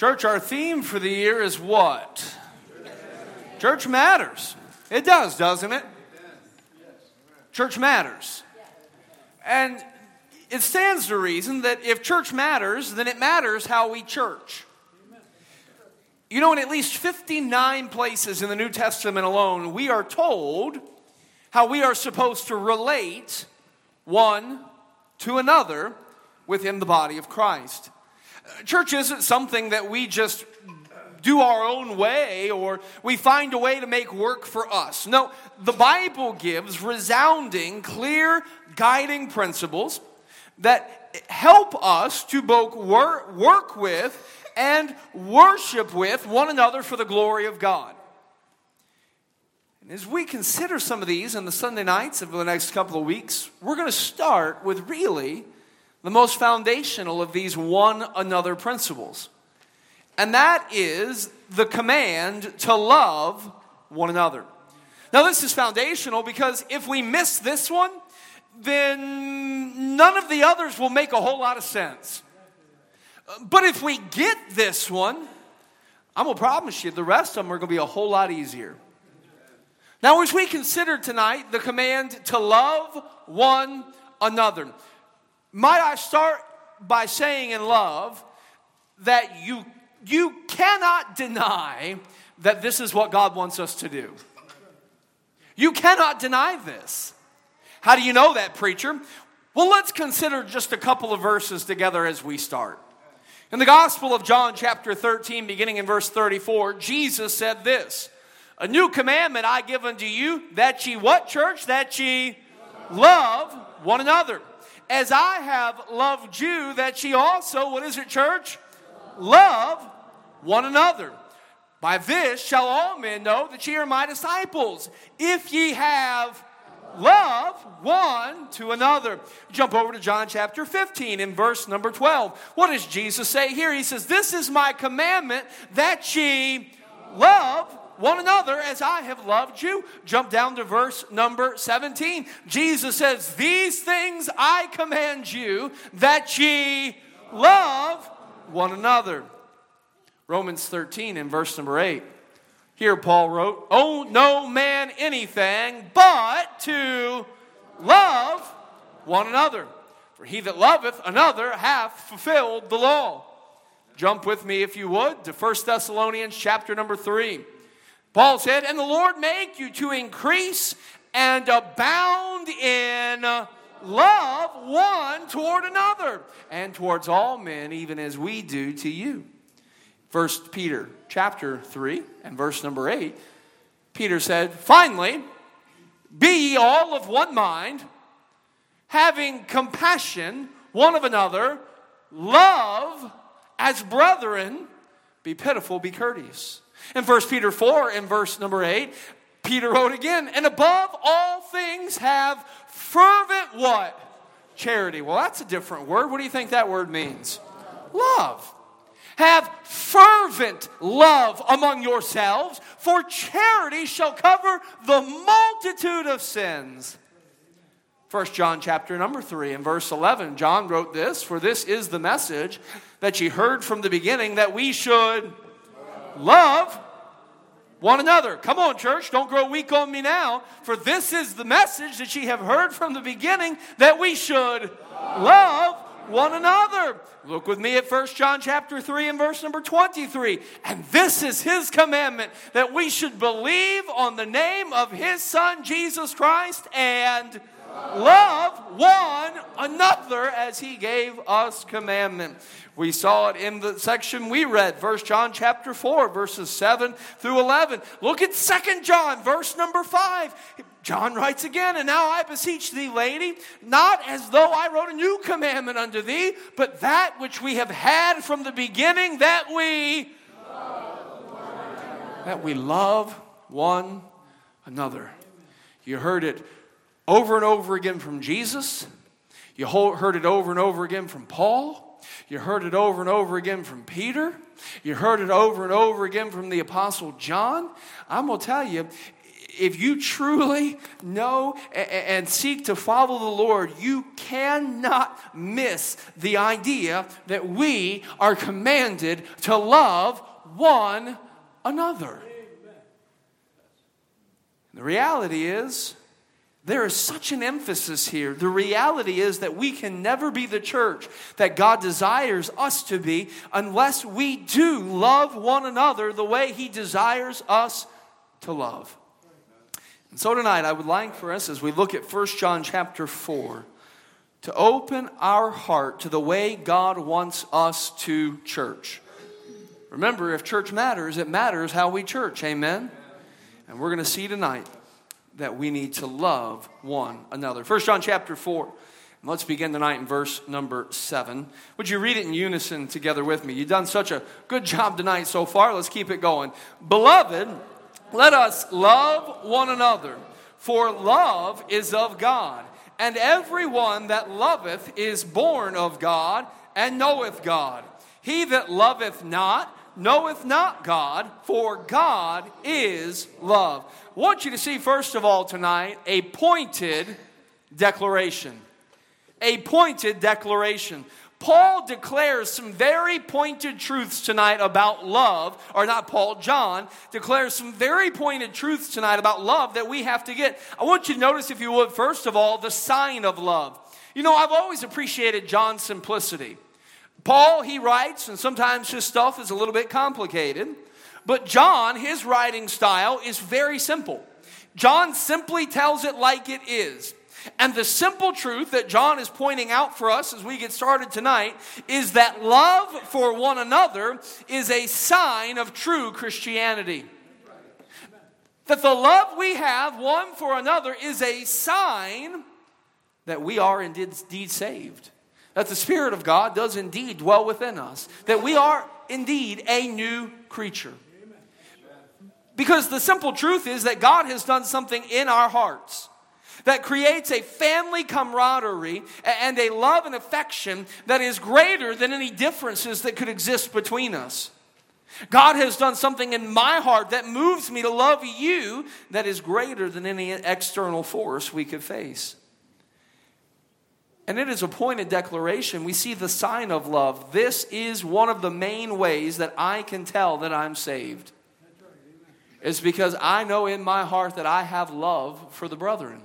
Church, our theme for the year is what? Church matters. It does, doesn't it? Church matters. And it stands to reason that if church matters, then it matters how we church. You know, in at least 59 places in the New Testament alone, we are told how we are supposed to relate one to another within the body of Christ. Church isn't something that we just do our own way or we find a way to make work for us. No, the Bible gives resounding, clear, guiding principles that help us to both work with and worship with one another for the glory of God. And as we consider some of these on the Sunday nights over the next couple of weeks, we're going to start with really the most foundational of these one another principles. And that is the command to love one another. Now, this is foundational because if we miss this one, then none of the others will make a whole lot of sense. But if we get this one, I'm going to promise you the rest of them are going to be a whole lot easier. Now, as we consider tonight the command to love one another, might I start by saying in love that you, you cannot deny that this is what God wants us to do. You cannot deny this. How do you know that, preacher? Well, let's consider just a couple of verses together as we start. In the Gospel of John, chapter 13, beginning in verse 34, Jesus said this A new commandment I give unto you, that ye what, church? That ye love one another as I have loved you, that ye also, what is it, church? Love one another. By this shall all men know that ye are my disciples, if ye have love one to another. Jump over to John chapter 15 in verse number 12. What does Jesus say here? He says, This is my commandment that ye love one another as I have loved you. Jump down to verse number 17. Jesus says, These things I command you that ye love one another. Romans 13 in verse number 8. Here Paul wrote, Oh, no man anything but to love one another. For he that loveth another hath fulfilled the law. Jump with me, if you would, to 1 Thessalonians chapter number 3. Paul said, And the Lord make you to increase and abound in love one toward another and towards all men, even as we do to you. First Peter chapter 3 and verse number 8, Peter said, Finally, be ye all of one mind, having compassion one of another, love as brethren, be pitiful, be courteous. In 1 Peter 4, in verse number 8, Peter wrote again, and above all things have fervent what? Charity. Well, that's a different word. What do you think that word means? Love. Have fervent love among yourselves, for charity shall cover the multitude of sins. First John chapter number 3 and verse 11 John wrote this for this is the message that ye heard from the beginning that we should love one another. Come on, church, don't grow weak on me now. For this is the message that ye have heard from the beginning that we should love one another. Look with me at 1 John chapter 3 and verse number 23. And this is his commandment that we should believe on the name of his son Jesus Christ and love one another as he gave us commandment. We saw it in the section we read, First John chapter 4, verses 7 through 11. Look at Second John, verse number 5. John writes again, And now I beseech thee, lady, not as though I wrote a new commandment unto thee, but that which we have had from the beginning, that we that we love one another. You heard it over and over again from Jesus. You heard it over and over again from Paul. You heard it over and over again from Peter. You heard it over and over again from the Apostle John. I'm going to tell you, if you truly know and seek to follow the Lord, you cannot miss the idea that we are commanded to love one another. The reality is, there is such an emphasis here. The reality is that we can never be the church that God desires us to be unless we do love one another the way He desires us to love. And so tonight, I would like for us, as we look at 1 John chapter 4, to open our heart to the way God wants us to church. Remember, if church matters, it matters how we church. Amen? And we're going to see tonight that we need to love one another. First John chapter 4. Let's begin tonight in verse number 7. Would you read it in unison together with me? You've done such a good job tonight so far. Let's keep it going. Beloved, let us love one another, for love is of God. And everyone that loveth is born of God and knoweth God. He that loveth not knoweth not God, for God is love. Want you to see, first of all, tonight, a pointed declaration. A pointed declaration. Paul declares some very pointed truths tonight about love, or not Paul, John declares some very pointed truths tonight about love that we have to get. I want you to notice, if you would, first of all, the sign of love. You know, I've always appreciated John's simplicity. Paul, he writes, and sometimes his stuff is a little bit complicated, but John, his writing style is very simple. John simply tells it like it is. And the simple truth that John is pointing out for us as we get started tonight is that love for one another is a sign of true Christianity. That the love we have one for another is a sign that we are indeed saved. That the Spirit of God does indeed dwell within us. That we are indeed a new creature. Because the simple truth is that God has done something in our hearts that creates a family camaraderie and a love and affection that is greater than any differences that could exist between us. God has done something in my heart that moves me to love you that is greater than any external force we could face. And it is a pointed declaration. We see the sign of love. This is one of the main ways that I can tell that I'm saved. It's because I know in my heart that I have love for the brethren.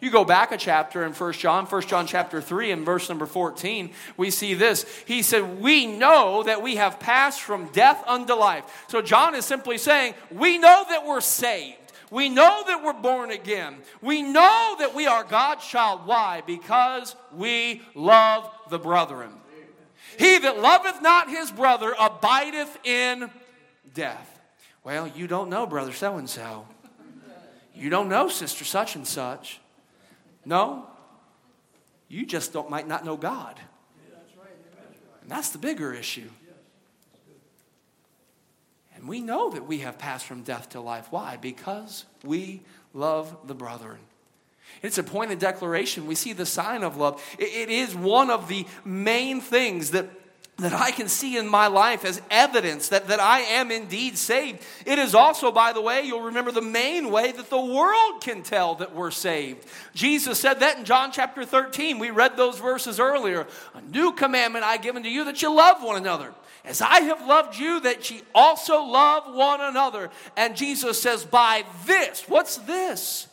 You go back a chapter in 1 John, 1 John chapter 3 and verse number 14, we see this. He said, We know that we have passed from death unto life. So John is simply saying, We know that we're saved. We know that we're born again. We know that we are God's child. Why? Because we love the brethren. He that loveth not his brother abideth in death. Well, you don't know, brother so and so. You don't know, sister such and such. No, you just don't, might not know God. And that's the bigger issue. And we know that we have passed from death to life. Why? Because we love the brethren. It's a point of declaration. We see the sign of love. it is one of the main things that that I can see in my life as evidence that, that I am indeed saved. It is also, by the way, you'll remember the main way that the world can tell that we're saved. Jesus said that in John chapter 13. We read those verses earlier. A new commandment I give unto you that you love one another. As I have loved you, that ye also love one another. And Jesus says, by this, what's this?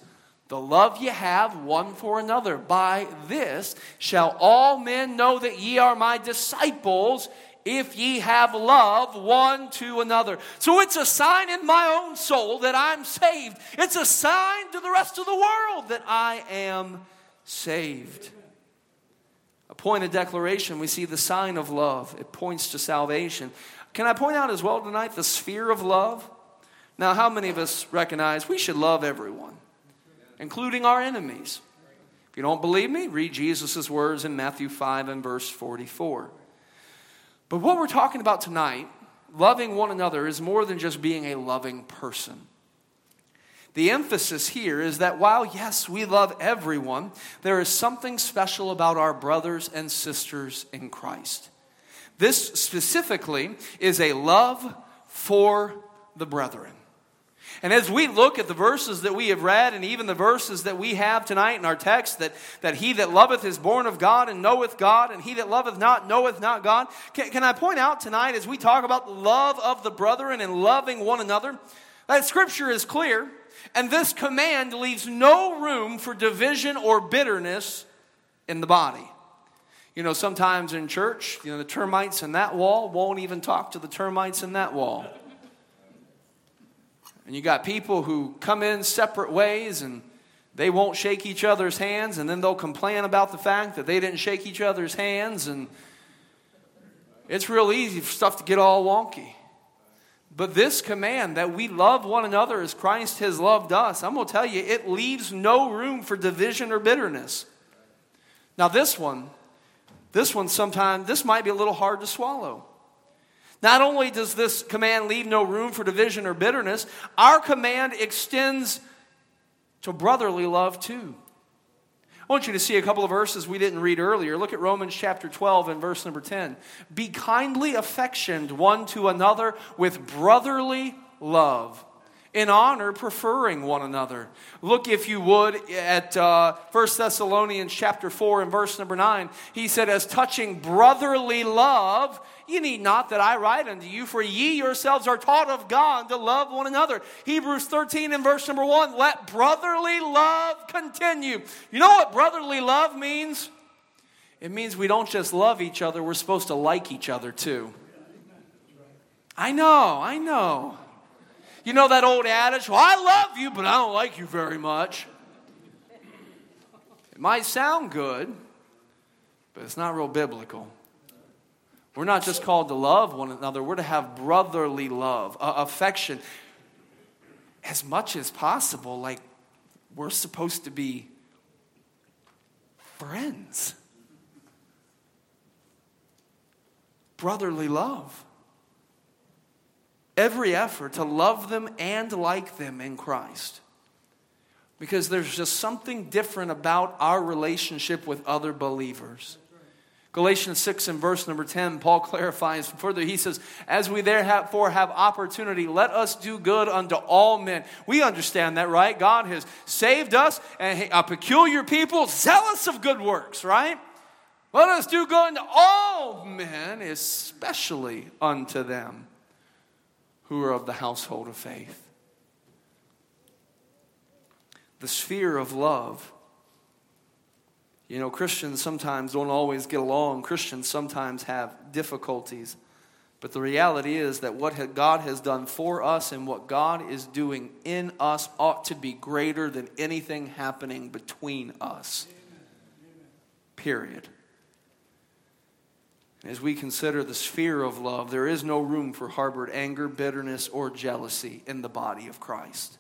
The love ye have one for another. By this shall all men know that ye are my disciples if ye have love one to another. So it's a sign in my own soul that I'm saved. It's a sign to the rest of the world that I am saved. A point of declaration, we see the sign of love. It points to salvation. Can I point out as well tonight the sphere of love? Now, how many of us recognize we should love everyone? Including our enemies. If you don't believe me, read Jesus' words in Matthew 5 and verse 44. But what we're talking about tonight, loving one another, is more than just being a loving person. The emphasis here is that while, yes, we love everyone, there is something special about our brothers and sisters in Christ. This specifically is a love for the brethren. And as we look at the verses that we have read, and even the verses that we have tonight in our text, that, that he that loveth is born of God and knoweth God, and he that loveth not knoweth not God, can, can I point out tonight as we talk about the love of the brethren and loving one another, that scripture is clear, and this command leaves no room for division or bitterness in the body. You know, sometimes in church, you know, the termites in that wall won't even talk to the termites in that wall. And you got people who come in separate ways and they won't shake each other's hands, and then they'll complain about the fact that they didn't shake each other's hands. And it's real easy for stuff to get all wonky. But this command that we love one another as Christ has loved us, I'm going to tell you, it leaves no room for division or bitterness. Now, this one, this one sometimes, this might be a little hard to swallow. Not only does this command leave no room for division or bitterness, our command extends to brotherly love too. I want you to see a couple of verses we didn't read earlier. Look at Romans chapter 12 and verse number 10. Be kindly affectioned one to another with brotherly love in honor, preferring one another. Look, if you would, at uh, 1 Thessalonians chapter 4 and verse number 9. He said, As touching brotherly love, you need not that I write unto you, for ye yourselves are taught of God to love one another. Hebrews 13 and verse number 1. Let brotherly love continue. You know what brotherly love means? It means we don't just love each other, we're supposed to like each other too. I know, I know. You know that old adage, well, I love you, but I don't like you very much. It might sound good, but it's not real biblical. We're not just called to love one another, we're to have brotherly love, uh, affection. As much as possible, like we're supposed to be friends. Brotherly love every effort to love them and like them in Christ. Because there's just something different about our relationship with other believers. Galatians 6 and verse number 10, Paul clarifies further. He says, As we therefore have opportunity, let us do good unto all men. We understand that, right? God has saved us, and a peculiar people, zealous of good works, right? Let us do good unto all men, especially unto them who are of the household of faith. The sphere of love. You know, Christians sometimes don't always get along, Christians sometimes have difficulties. But the reality is that what God has done for us and what God is doing in us ought to be greater than anything happening between us. Period. As we consider the sphere of love, there is no room for harbored anger, bitterness, or jealousy in the body of Christ.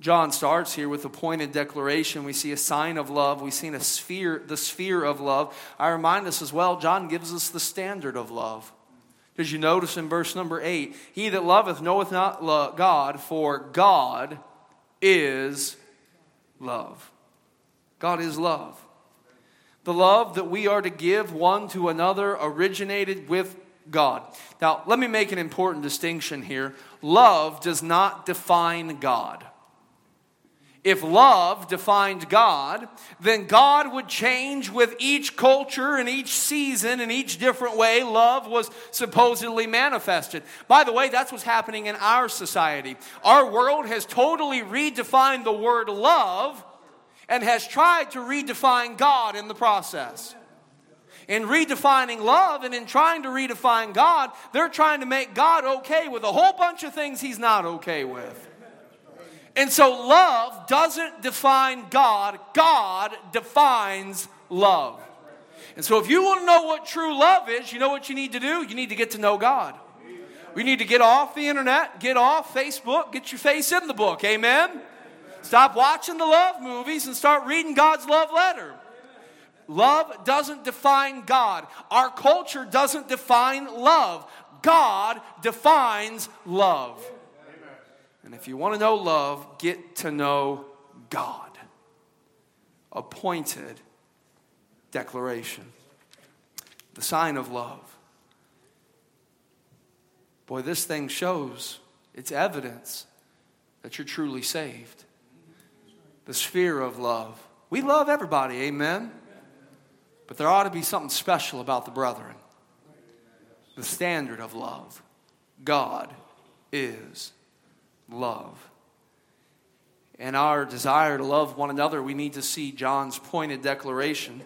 John starts here with a pointed declaration. We see a sign of love. We see a sphere, the sphere of love. I remind us as well, John gives us the standard of love. Did you notice in verse number eight? He that loveth knoweth not God, for God is love. God is love. The love that we are to give one to another originated with God. Now, let me make an important distinction here. Love does not define God. If love defined God, then God would change with each culture and each season and each different way love was supposedly manifested. By the way, that's what's happening in our society. Our world has totally redefined the word love and has tried to redefine God in the process. In redefining love and in trying to redefine God, they're trying to make God okay with a whole bunch of things He's not okay with. And so love doesn't define God, God defines love. And so if you want to know what true love is, you know what you need to do? You need to get to know God. We need to get off the internet, get off Facebook, get your face in the book. Amen? Stop watching the love movies and start reading God's love letter. Love doesn't define God. Our culture doesn't define love. God defines love. And if you want to know love, get to know God. Appointed declaration. The sign of love. Boy, this thing shows, it's evidence that you're truly saved. The sphere of love. We love everybody, amen? But there ought to be something special about the brethren. The standard of love. God is love. And our desire to love one another, we need to see John's pointed declaration.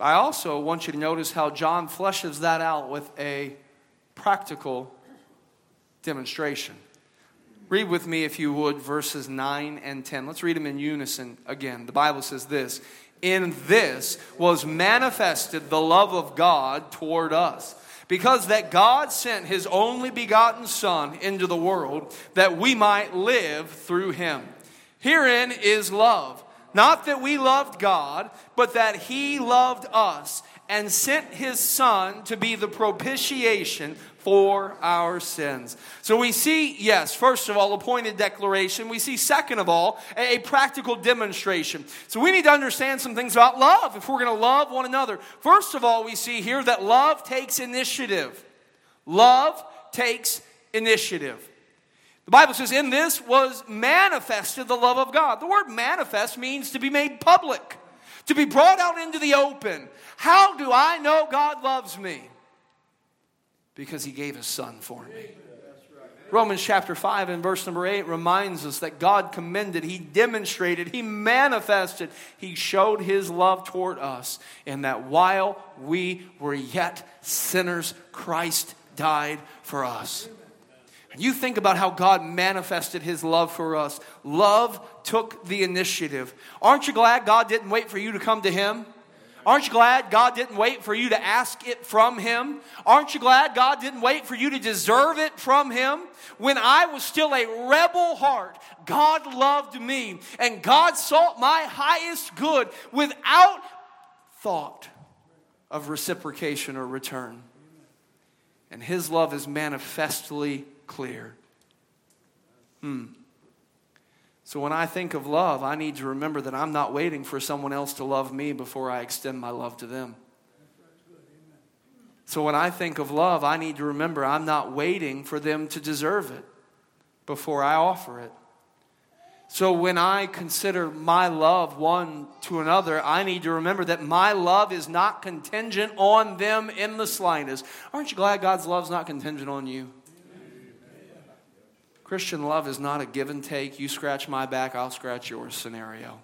I also want you to notice how John fleshes that out with a practical demonstration. Read with me, if you would, verses 9 and 10. Let's read them in unison again. The Bible says this In this was manifested the love of God toward us, because that God sent his only begotten Son into the world that we might live through him. Herein is love. Not that we loved God, but that he loved us and sent his Son to be the propitiation for our sins. So we see, yes, first of all, a pointed declaration. We see, second of all, a, practical demonstration. So we need to understand some things about love if we're going to love one another. First of all, we see here that love takes initiative. Love takes initiative. The Bible says, in this was manifested the love of God. The word manifest means to be made public, to be brought out into the open. How do I know God loves me? because he gave his son for me. Romans chapter 5 and verse number 8 reminds us that God commended, He demonstrated, He manifested, He showed His love toward us, and that while we were yet sinners, Christ died for us. And you think about how God manifested His love for us. Love took the initiative. Aren't you glad God didn't wait for you to come to Him? Aren't you glad God didn't wait for you to ask it from Him? Aren't you glad God didn't wait for you to deserve it from Him? When I was still a rebel heart, God loved me and God sought my highest good without thought of reciprocation or return. And His love is manifestly clear. Hmm. So when I think of love, I need to remember that I'm not waiting for someone else to love me before I extend my love to them. So when I think of love, I need to remember I'm not waiting for them to deserve it before I offer it. So when I consider my love one to another, I need to remember that my love is not contingent on them in the slightest. Aren't you glad God's love is not contingent on you? Christian love is not a give and take, you scratch my back, I'll scratch yours scenario.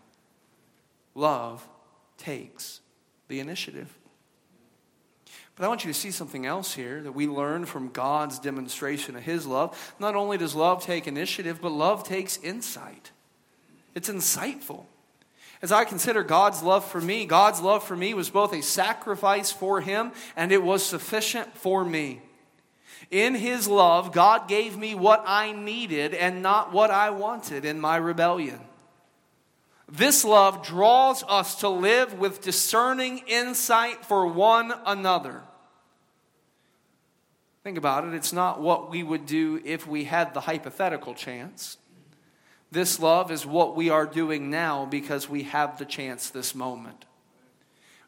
Love takes the initiative. But I want you to see something else here that we learn from God's demonstration of His love. Not only does love take initiative, but love takes insight. It's insightful. As I consider God's love for me, God's love for me was both a sacrifice for Him and it was sufficient for me. In His love, God gave me what I needed and not what I wanted in my rebellion. This love draws us to live with discerning insight for one another. Think about it, it's not what we would do if we had the hypothetical chance. This love is what we are doing now because we have the chance this moment.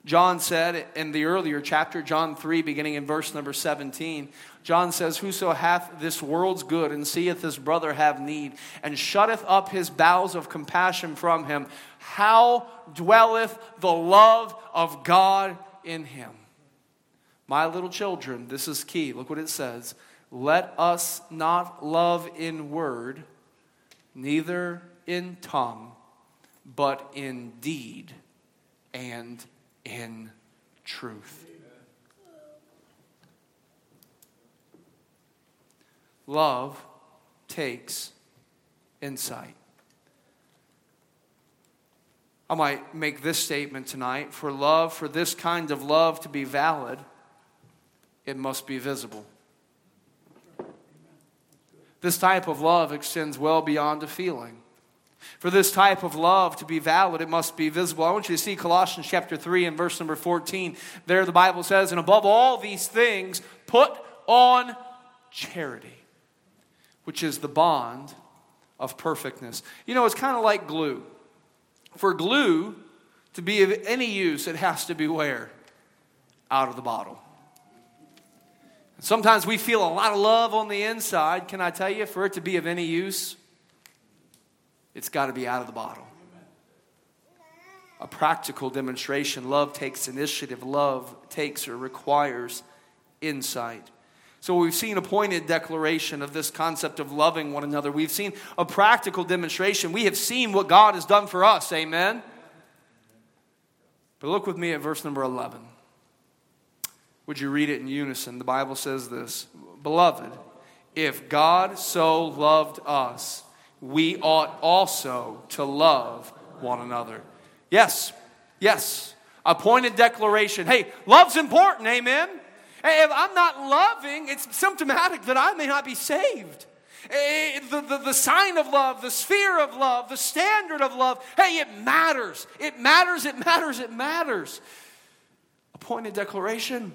John said in the earlier chapter, John 3, beginning in verse number 17, John says, Whoso hath this world's good and seeth his brother have need, and shutteth up his bowels of compassion from him, how dwelleth the love of God in him? My little children, this is key. Look what it says. Let us not love in word, neither in tongue, but in deed and in truth. Love takes insight. I might make this statement tonight for love, for this kind of love to be valid, it must be visible. This type of love extends well beyond a feeling. For this type of love to be valid, it must be visible. I want you to see Colossians chapter 3 and verse number 14. There the Bible says, And above all these things, put on charity, which is the bond of perfectness. You know, it's kind of like glue. For glue to be of any use, it has to be where? Out of the bottle. Sometimes we feel a lot of love on the inside. Can I tell you, for it to be of any use, it's got to be out of the bottle. A practical demonstration. Love takes initiative, love takes or requires insight. So we've seen a pointed declaration of this concept of loving one another. We've seen a practical demonstration. We have seen what God has done for us. Amen. But look with me at verse number 11. Would you read it in unison? The Bible says this Beloved, if God so loved us, we ought also to love one another. Yes, yes. A pointed declaration. Hey, love's important, amen? If I'm not loving, it's symptomatic that I may not be saved. Eh, the, the, the sign of love, the sphere of love, the standard of love, hey, it matters. It matters, it matters, it matters. A pointed declaration.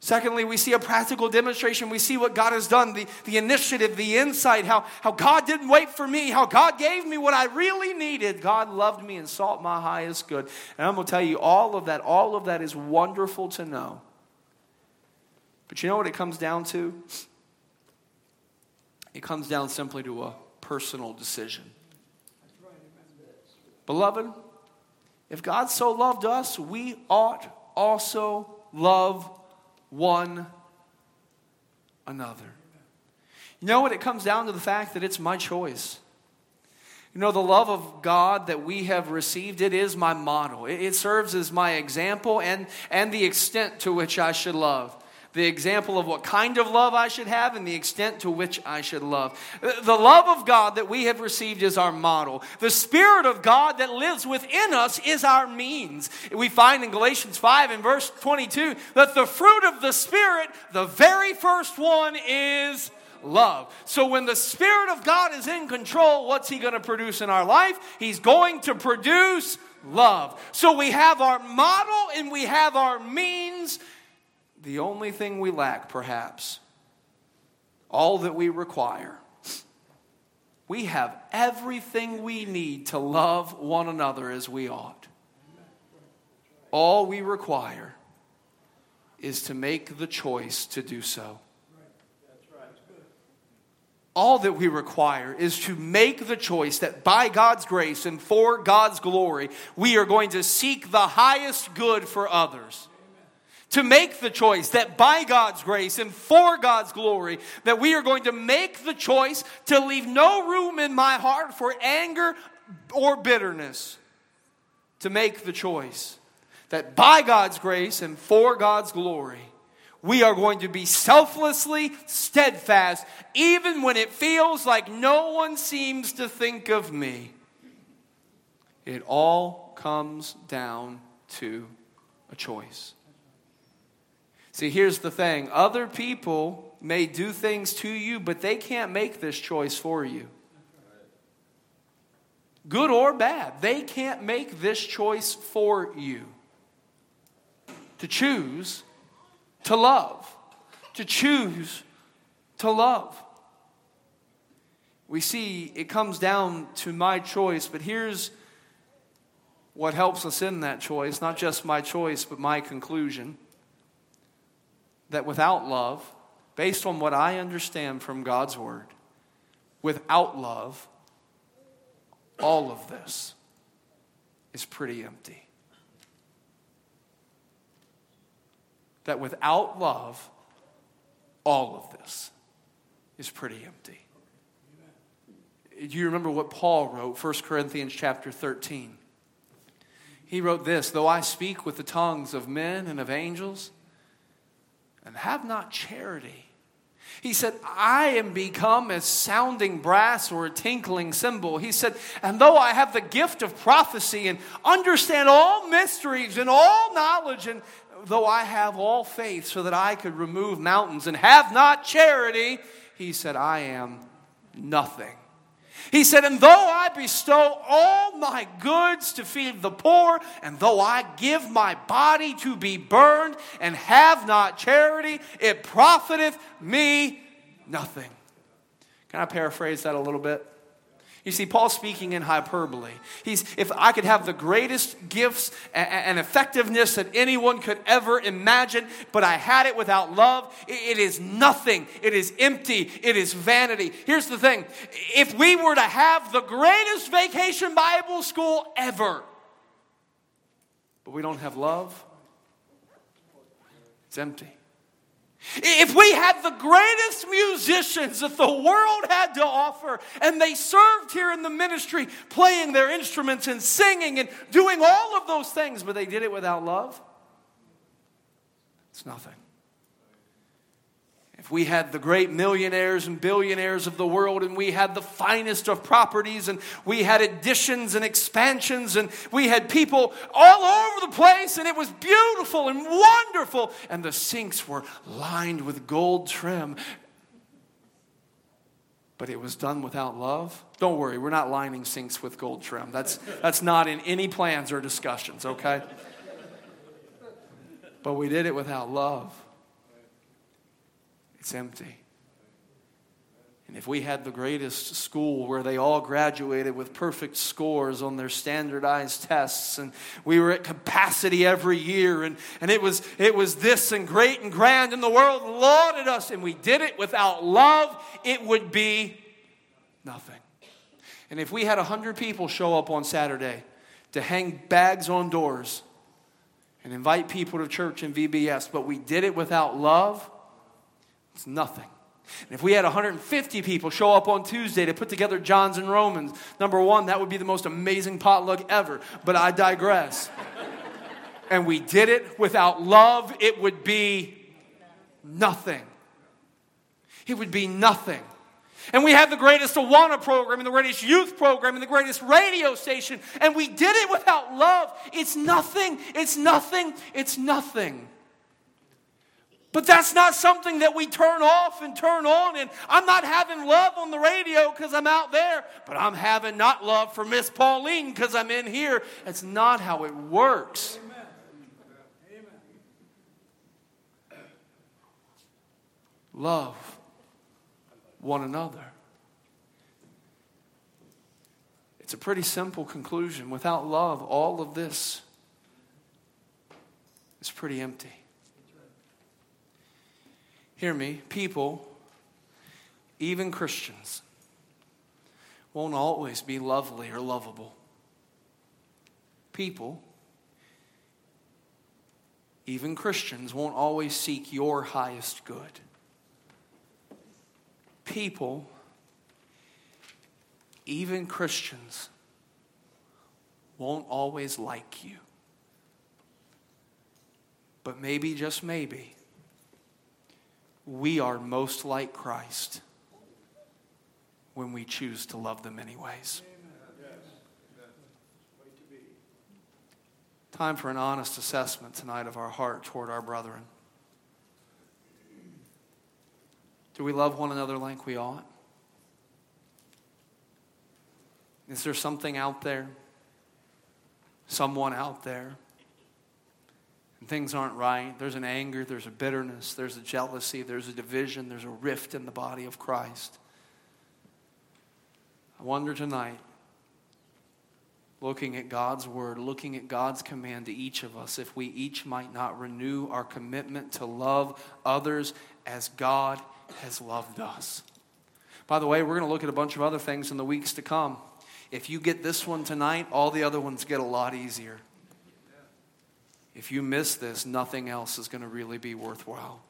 Secondly, we see a practical demonstration. We see what God has done, the, the initiative, the insight, how, how God didn't wait for me, how God gave me what I really needed. God loved me and sought my highest good. And I'm going to tell you, all of that, all of that is wonderful to know. But you know what it comes down to? It comes down simply to a personal decision. Beloved, if God so loved us, we ought also love one another. You know what? It comes down to the fact that it's my choice. You know, the love of God that we have received, it is my model. It, serves as my example and, and the extent to which I should love the example of what kind of love I should have and the extent to which I should love. The love of God that we have received is our model. The Spirit of God that lives within us is our means. We find in Galatians 5 and verse 22 that the fruit of the Spirit, the very first one, is love. So when the Spirit of God is in control, what's He going to produce in our life? He's going to produce love. So we have our model and we have our means the only thing we lack, perhaps, all that we require. We have everything we need to love one another as we ought. All we require is to make the choice to do so. All that we require is to make the choice that by God's grace and for God's glory, we are going to seek the highest good for others to make the choice that by God's grace and for God's glory, that we are going to make the choice to leave no room in my heart for anger or bitterness. To make the choice that by God's grace and for God's glory, we are going to be selflessly steadfast, even when it feels like no one seems to think of me. It all comes down to a choice. See, here's the thing other people may do things to you, but they can't make this choice for you. Good or bad, they can't make this choice for you. To choose to love, to choose to love. We see it comes down to my choice, but here's what helps us in that choice not just my choice, but my conclusion that without love, based on what I understand from God's Word, without love, all of this is pretty empty. That without love, all of this is pretty empty. Do you remember what Paul wrote, 1 Corinthians chapter 13? He wrote this Though I speak with the tongues of men and of angels, and have not charity. He said, I am become as sounding brass or a tinkling cymbal. He said, and though I have the gift of prophecy and understand all mysteries and all knowledge, and though I have all faith so that I could remove mountains and have not charity, he said, I am nothing. He said, And though I bestow all my goods to feed the poor, and though I give my body to be burned, and have not charity, it profiteth me nothing. Can I paraphrase that a little bit? You see, Paul's speaking in hyperbole. He's, if I could have the greatest gifts and effectiveness that anyone could ever imagine, but I had it without love, it is nothing. It is empty. It is vanity. Here's the thing if we were to have the greatest vacation Bible school ever, but we don't have love, it's empty. If we had the greatest musicians that the world had to offer, and they served here in the ministry, playing their instruments and singing and doing all of those things, but they did it without love, it's nothing. We had the great millionaires and billionaires of the world, and we had the finest of properties, and we had additions and expansions, and we had people all over the place, and it was beautiful and wonderful, and the sinks were lined with gold trim, but it was done without love. Don't worry, we're not lining sinks with gold trim. That's, that's not in any plans or discussions, okay? But we did it without love it's empty. And if we had the greatest school where they all graduated with perfect scores on their standardized tests, and we were at capacity every year, and, and it, was, it was this and great and grand, and the world lauded us, and we did it without love, it would be nothing. And if we had 100 people show up on Saturday to hang bags on doors and invite people to church in VBS, but we did it without love, it's nothing. And if we had 150 people show up on Tuesday to put together Johns and Romans, number one, that would be the most amazing potluck ever. But I digress. and we did it without love, it would be nothing. It would be nothing. And we had the greatest Awana program and the greatest youth program and the greatest radio station, and we did it without love. It's nothing. It's nothing. It's nothing. But that's not something that we turn off and turn on. And I'm not having love on the radio because I'm out there, but I'm having not love for Miss Pauline because I'm in here. It's not how it works. Love one another. It's a pretty simple conclusion. Without love, all of this is pretty empty. Hear me, people, even Christians, won't always be lovely or lovable. People, even Christians, won't always seek your highest good. People, even Christians, won't always like you. But maybe, just maybe, we are most like Christ when we choose to love them anyways. Time for an honest assessment tonight of our heart toward our brethren. Do we love one another like we ought? Is there something out there, someone out there and things aren't right, there's an anger, there's a bitterness, there's a jealousy, there's a division, there's a rift in the body of Christ. I wonder tonight, looking at God's word, looking at God's command to each of us, if we each might not renew our commitment to love others as God has loved us. By the way, we're going to look at a bunch of other things in the weeks to come. If you get this one tonight, all the other ones get a lot easier. If you miss this, nothing else is going to really be worthwhile.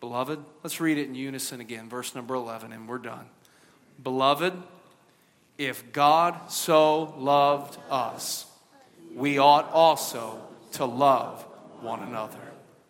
Beloved, let's read it in unison again, verse number 11, and we're done. Beloved, if God so loved us, we ought also to love one another.